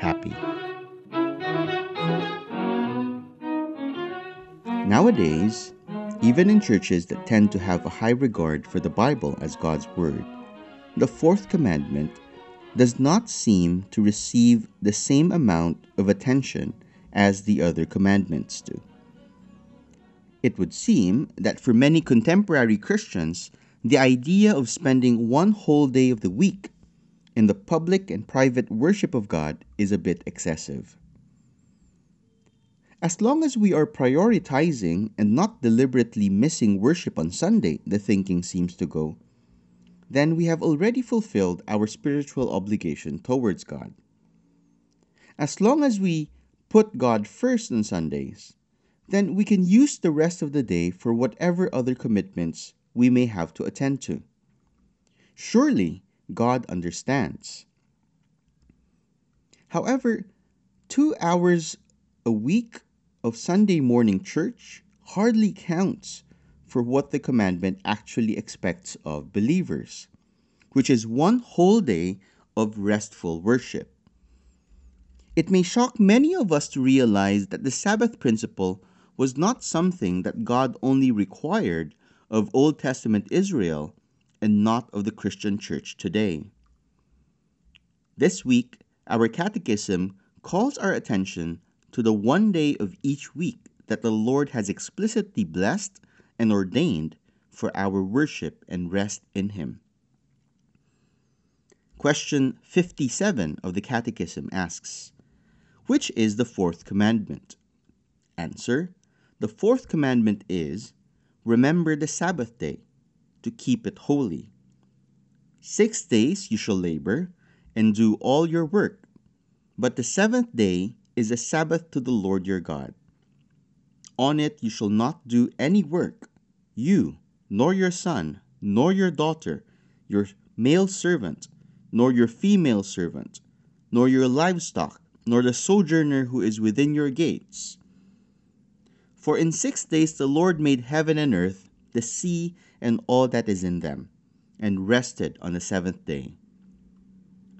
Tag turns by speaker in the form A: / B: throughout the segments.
A: happy. Nowadays, even in churches that tend to have a high regard for the Bible as God's Word, the fourth commandment does not seem to receive the same amount of attention as the other commandments do. It would seem that for many contemporary Christians, the idea of spending one whole day of the week in the public and private worship of God is a bit excessive. As long as we are prioritizing and not deliberately missing worship on Sunday, the thinking seems to go, then we have already fulfilled our spiritual obligation towards God. As long as we put God first on Sundays, then we can use the rest of the day for whatever other commitments we may have to attend to. Surely God understands. However, two hours a week of Sunday morning church hardly counts for what the commandment actually expects of believers, which is one whole day of restful worship. It may shock many of us to realize that the Sabbath principle was not something that God only required of Old Testament Israel and not of the Christian church today. This week, our catechism calls our attention to the one day of each week that the Lord has explicitly blessed and ordained for our worship and rest in Him. Question 57 of the Catechism asks Which is the fourth commandment? Answer The fourth commandment is Remember the Sabbath day, to keep it holy. Six days you shall labor and do all your work, but the seventh day is a Sabbath to the Lord your God. On it you shall not do any work, you, nor your son, nor your daughter, your male servant, nor your female servant, nor your livestock, nor the sojourner who is within your gates. For in six days the Lord made heaven and earth, the sea, and all that is in them, and rested on the seventh day.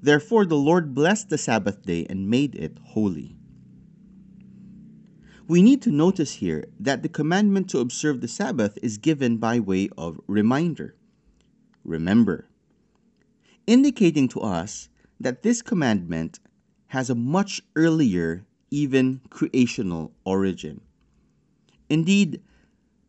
A: Therefore the Lord blessed the Sabbath day and made it holy. We need to notice here that the commandment to observe the Sabbath is given by way of reminder. Remember. Indicating to us that this commandment has a much earlier, even creational origin. Indeed,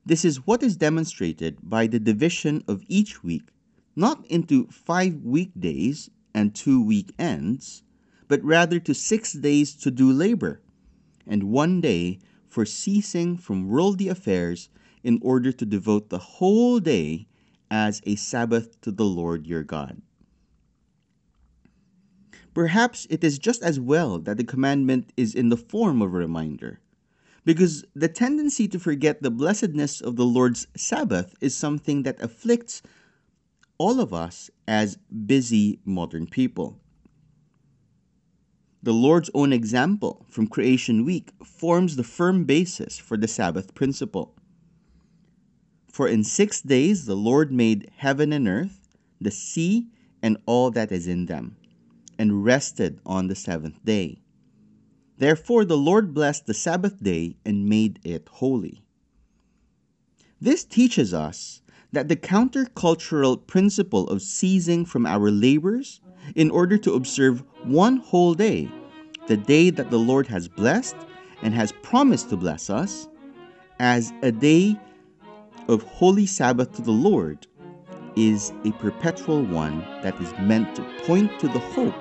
A: this is what is demonstrated by the division of each week not into five weekdays and two weekends, but rather to six days to do labor, and one day for ceasing from worldly affairs in order to devote the whole day as a Sabbath to the Lord your God. Perhaps it is just as well that the commandment is in the form of a reminder, because the tendency to forget the blessedness of the Lord's Sabbath is something that afflicts all of us as busy modern people. The Lord's own example from Creation Week forms the firm basis for the Sabbath principle. For in six days the Lord made heaven and earth, the sea, and all that is in them, and rested on the seventh day. Therefore the Lord blessed the Sabbath day and made it holy. This teaches us that the countercultural principle of ceasing from our labors in order to observe one whole day, the day that the Lord has blessed and has promised to bless us, as a day of holy Sabbath to the Lord, is a perpetual one that is meant to point to the hope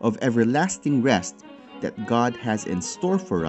A: of everlasting rest that God has in store for us